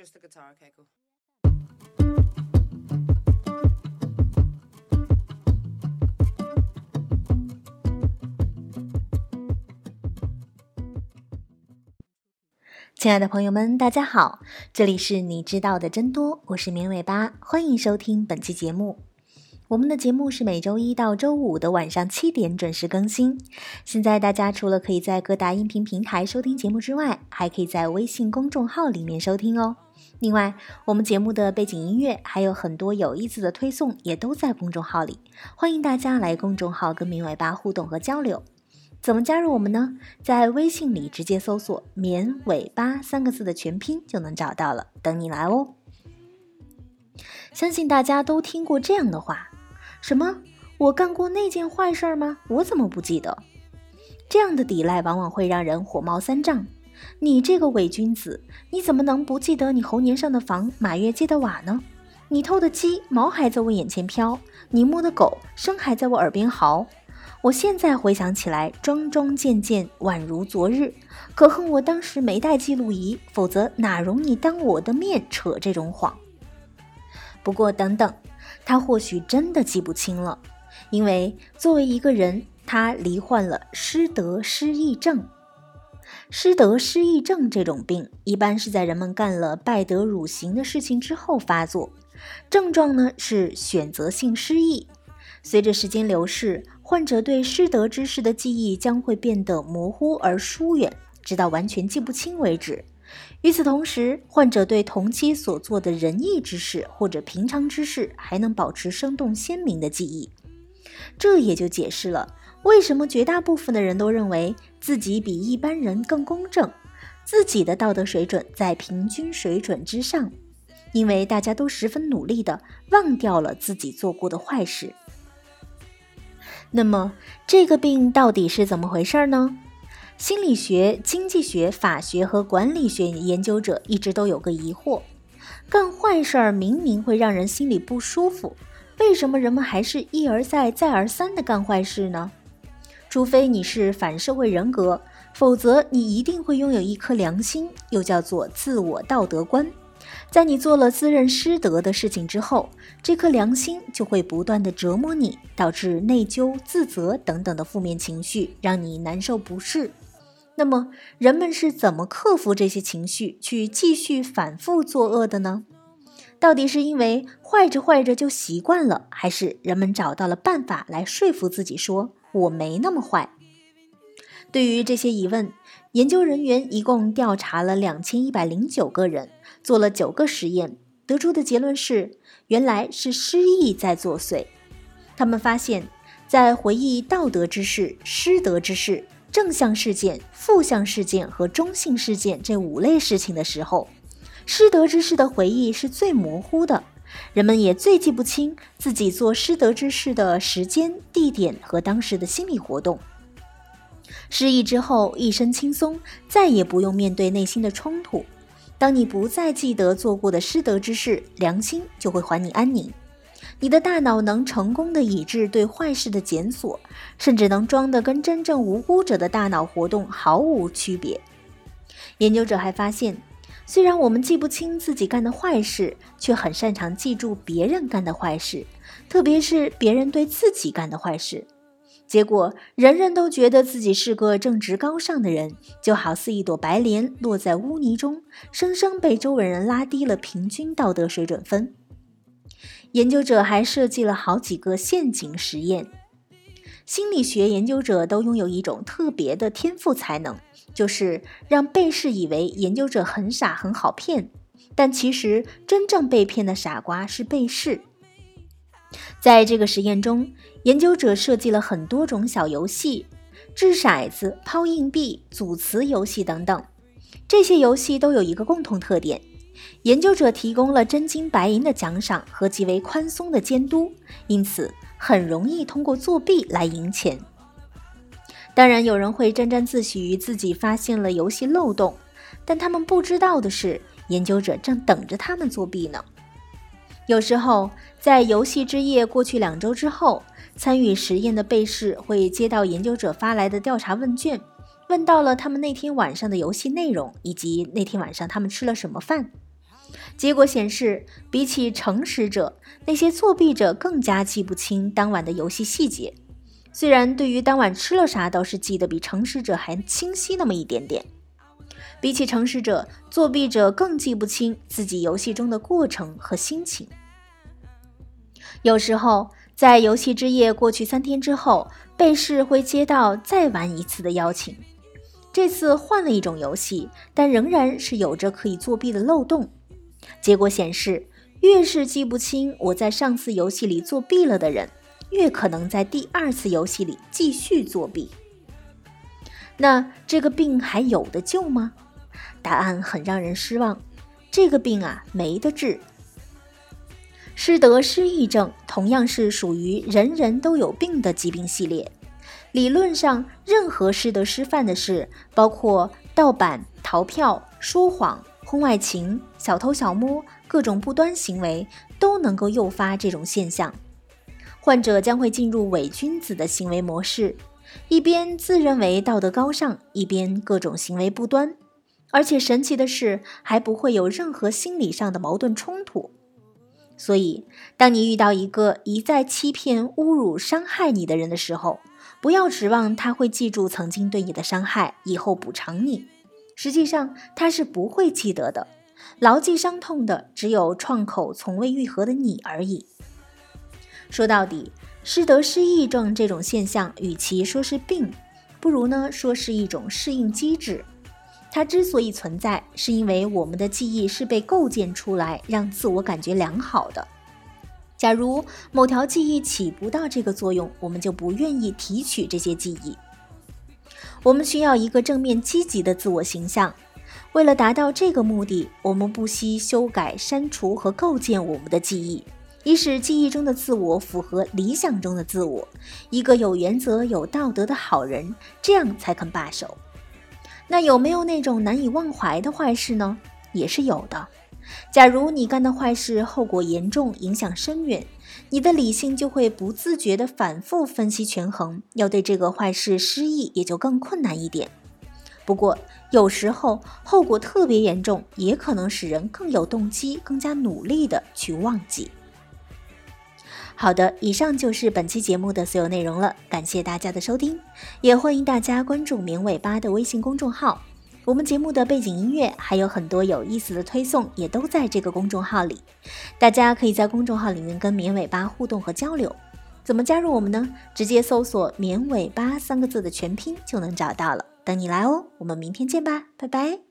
Just the guitar, okay, cool. 亲爱的朋友们，大家好，这里是你知道的真多，我是绵尾巴，欢迎收听本期节目。我们的节目是每周一到周五的晚上七点准时更新。现在大家除了可以在各大音频平台收听节目之外，还可以在微信公众号里面收听哦。另外，我们节目的背景音乐还有很多有意思的推送，也都在公众号里，欢迎大家来公众号跟绵尾巴互动和交流。怎么加入我们呢？在微信里直接搜索“绵尾巴”三个字的全拼就能找到了，等你来哦。相信大家都听过这样的话：什么？我干过那件坏事吗？我怎么不记得？这样的抵赖往往会让人火冒三丈。你这个伪君子，你怎么能不记得你猴年上的房，马月借的瓦呢？你偷的鸡毛还在我眼前飘，你摸的狗声还在我耳边嚎。我现在回想起来，桩桩件件宛如昨日。可恨我当时没带记录仪，否则哪容你当我的面扯这种谎？不过等等，他或许真的记不清了，因为作为一个人，他罹患了失德失忆症。失德失忆症这种病，一般是在人们干了败德辱行的事情之后发作，症状呢是选择性失忆。随着时间流逝，患者对失德之事的记忆将会变得模糊而疏远，直到完全记不清为止。与此同时，患者对同期所做的仁义之事或者平常之事还能保持生动鲜明的记忆。这也就解释了为什么绝大部分的人都认为自己比一般人更公正，自己的道德水准在平均水准之上，因为大家都十分努力地忘掉了自己做过的坏事。那么这个病到底是怎么回事呢？心理学、经济学、法学和管理学研究者一直都有个疑惑：干坏事儿明明会让人心里不舒服，为什么人们还是一而再、再而三地干坏事呢？除非你是反社会人格，否则你一定会拥有一颗良心，又叫做自我道德观。在你做了自认失德的事情之后，这颗良心就会不断的折磨你，导致内疚、自责等等的负面情绪，让你难受不适。那么，人们是怎么克服这些情绪，去继续反复作恶的呢？到底是因为坏着坏着就习惯了，还是人们找到了办法来说服自己说我没那么坏？对于这些疑问，研究人员一共调查了两千一百零九个人。做了九个实验，得出的结论是，原来是失忆在作祟。他们发现，在回忆道德之事、失德之事、正向事件、负向事件和中性事件这五类事情的时候，失德之事的回忆是最模糊的，人们也最记不清自己做失德之事的时间、地点和当时的心理活动。失忆之后，一身轻松，再也不用面对内心的冲突。当你不再记得做过的失德之事，良心就会还你安宁。你的大脑能成功的抑制对坏事的检索，甚至能装得跟真正无辜者的大脑活动毫无区别。研究者还发现，虽然我们记不清自己干的坏事，却很擅长记住别人干的坏事，特别是别人对自己干的坏事。结果，人人都觉得自己是个正直高尚的人，就好似一朵白莲落在污泥中，生生被周围人拉低了平均道德水准分。研究者还设计了好几个陷阱实验。心理学研究者都拥有一种特别的天赋才能，就是让被试以为研究者很傻很好骗，但其实真正被骗的傻瓜是被试。在这个实验中，研究者设计了很多种小游戏，掷骰子、抛硬币、组词游戏等等。这些游戏都有一个共同特点：研究者提供了真金白银的奖赏和极为宽松的监督，因此很容易通过作弊来赢钱。当然，有人会沾沾自喜于自己发现了游戏漏洞，但他们不知道的是，研究者正等着他们作弊呢。有时候，在游戏之夜过去两周之后，参与实验的被试会接到研究者发来的调查问卷，问到了他们那天晚上的游戏内容以及那天晚上他们吃了什么饭。结果显示，比起诚实者，那些作弊者更加记不清当晚的游戏细节。虽然对于当晚吃了啥倒是记得比诚实者还清晰那么一点点。比起诚实者，作弊者更记不清自己游戏中的过程和心情。有时候，在游戏之夜过去三天之后，被试会接到再玩一次的邀请。这次换了一种游戏，但仍然是有着可以作弊的漏洞。结果显示，越是记不清我在上次游戏里作弊了的人，越可能在第二次游戏里继续作弊。那这个病还有的救吗？答案很让人失望，这个病啊没得治。失德失忆症同样是属于人人都有病的疾病系列。理论上，任何失德失范的事，包括盗版、逃票、说谎、婚外情、小偷小摸，各种不端行为，都能够诱发这种现象。患者将会进入伪君子的行为模式，一边自认为道德高尚，一边各种行为不端。而且神奇的是，还不会有任何心理上的矛盾冲突。所以，当你遇到一个一再欺骗、侮辱、伤害你的人的时候，不要指望他会记住曾经对你的伤害，以后补偿你。实际上，他是不会记得的。牢记伤痛的，只有创口从未愈合的你而已。说到底，失德失忆症这种现象，与其说是病，不如呢说是一种适应机制。它之所以存在，是因为我们的记忆是被构建出来让自我感觉良好的。假如某条记忆起不到这个作用，我们就不愿意提取这些记忆。我们需要一个正面积极的自我形象。为了达到这个目的，我们不惜修改、删除和构建我们的记忆，以使记忆中的自我符合理想中的自我，一个有原则、有道德的好人，这样才肯罢手。那有没有那种难以忘怀的坏事呢？也是有的。假如你干的坏事后果严重，影响深远，你的理性就会不自觉地反复分析权衡，要对这个坏事失忆也就更困难一点。不过有时候后果特别严重，也可能使人更有动机、更加努力地去忘记。好的，以上就是本期节目的所有内容了，感谢大家的收听，也欢迎大家关注“绵尾巴”的微信公众号。我们节目的背景音乐还有很多有意思的推送，也都在这个公众号里，大家可以在公众号里面跟绵尾巴互动和交流。怎么加入我们呢？直接搜索“绵尾巴”三个字的全拼就能找到了，等你来哦。我们明天见吧，拜拜。